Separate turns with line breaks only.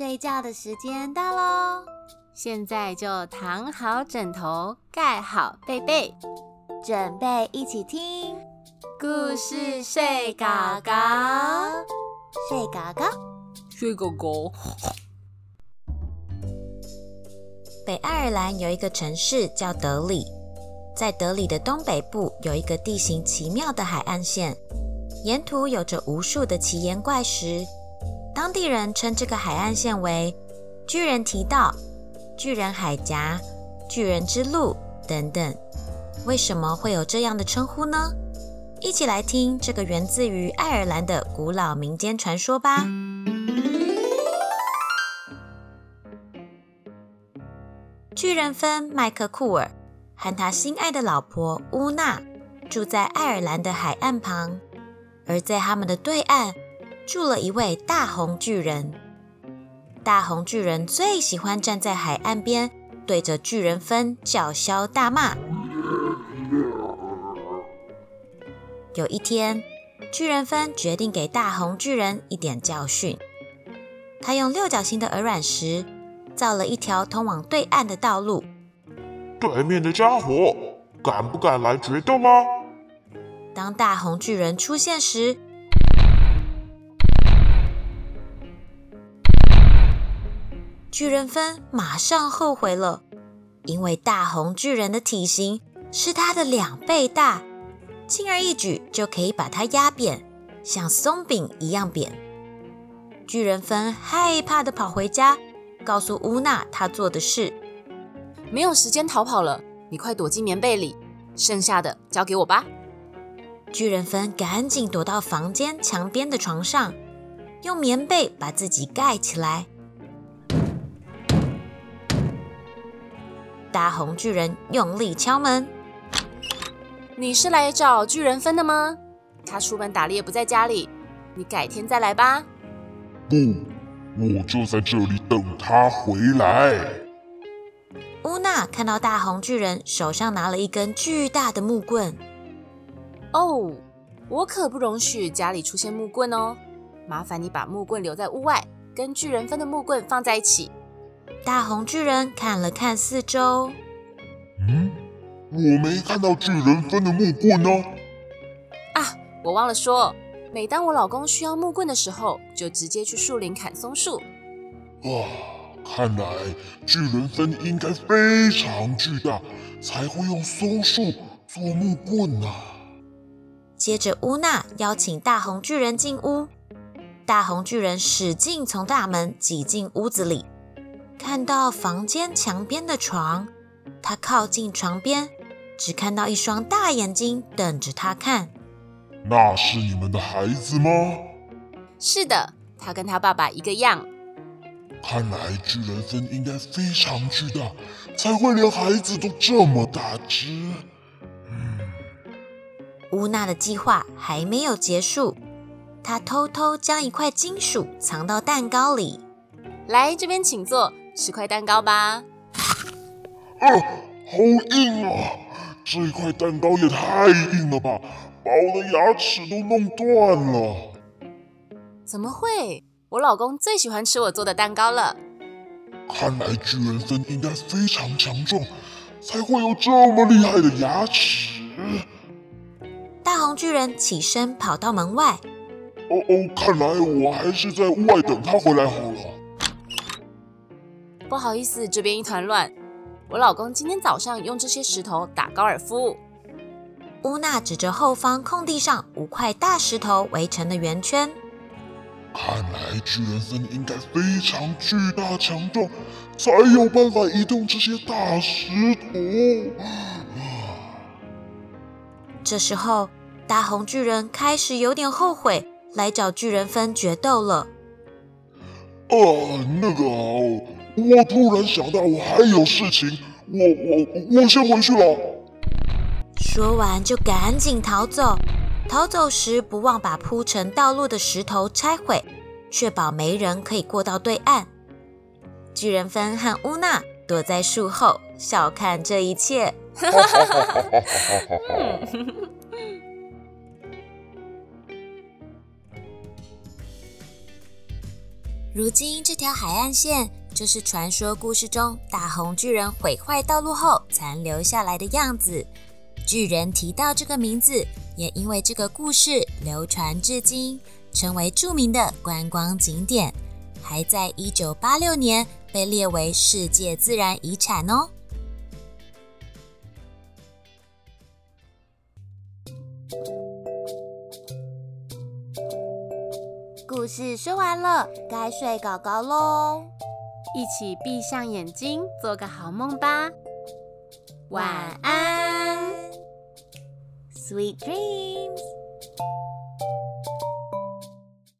睡觉的时间到喽！
现在就躺好枕头，盖好被被，
准备一起听
故事睡狗
狗，睡狗狗，
睡狗狗。
北爱尔兰有一个城市叫德里，在德里的东北部有一个地形奇妙的海岸线，沿途有着无数的奇岩怪石。当地人称这个海岸线为“巨人提道”、“巨人海峡”、“巨人之路”等等。为什么会有这样的称呼呢？一起来听这个源自于爱尔兰的古老民间传说吧。巨人芬麦克库尔和他心爱的老婆乌娜住在爱尔兰的海岸旁，而在他们的对岸。住了一位大红巨人。大红巨人最喜欢站在海岸边，对着巨人芬叫嚣大骂。有一天，巨人芬决定给大红巨人一点教训。他用六角形的鹅卵石造了一条通往对岸的道路。
对面的家伙，敢不敢来决斗吗？
当大红巨人出现时，巨人芬马上后悔了，因为大红巨人的体型是他的两倍大，轻而易举就可以把它压扁，像松饼一样扁。巨人芬害怕的跑回家，告诉乌娜他做的事。
没有时间逃跑了，你快躲进棉被里，剩下的交给我吧。
巨人芬赶紧躲到房间墙边的床上，用棉被把自己盖起来。大红巨人用力敲门：“
你是来找巨人分的吗？他出门打猎不在家里，你改天再来吧。”“
不，我就在这里等他回来。”
乌娜看到大红巨人手上拿了一根巨大的木棍。
“哦，我可不容许家里出现木棍哦！麻烦你把木棍留在屋外，跟巨人分的木棍放在一起。”
大红巨人看了看四周，
嗯，我没看到巨人分的木棍呢。
啊，我忘了说，每当我老公需要木棍的时候，就直接去树林砍松树。
哇，看来巨人分应该非常巨大，才会用松树做木棍呢。
接着，乌娜邀请大红巨人进屋，大红巨人使劲从大门挤进屋子里。看到房间墙边的床，他靠近床边，只看到一双大眼睛等着他看。
那是你们的孩子吗？
是的，他跟他爸爸一个样。
看来巨人分应该非常巨大，才会连孩子都这么大只。
嗯，乌娜的计划还没有结束，她偷偷将一块金属藏到蛋糕里。
来这边请坐。吃块蛋糕吧。
啊，好硬啊！这一块蛋糕也太硬了吧，把我的牙齿都弄断了。
怎么会？我老公最喜欢吃我做的蛋糕了。
看来巨人分应该非常强壮，才会有这么厉害的牙齿。
大红巨人起身跑到门外。
哦哦，看来我还是在屋外等他回来好了。
不好意思，这边一团乱。我老公今天早上用这些石头打高尔夫。
乌娜指着后方空地上五块大石头围成的圆圈。
看来巨人森应该非常巨大强壮，才有办法移动这些大石头。
这时候，大红巨人开始有点后悔来找巨人分决斗了。
啊，那个。我突然想到，我还有事情，我我我先回去了。
说完就赶紧逃走，逃走时不忘把铺成道路的石头拆毁，确保没人可以过到对岸。巨人芬和乌娜躲在树后，笑看这一切。如今这条海岸线就是传说故事中大红巨人毁坏道路后残留下来的样子。巨人提到这个名字，也因为这个故事流传至今，成为著名的观光景点，还在一九八六年被列为世界自然遗产哦。故事说完了，该睡搞搞喽，
一起闭上眼睛，做个好梦吧。晚安
，Sweet dreams。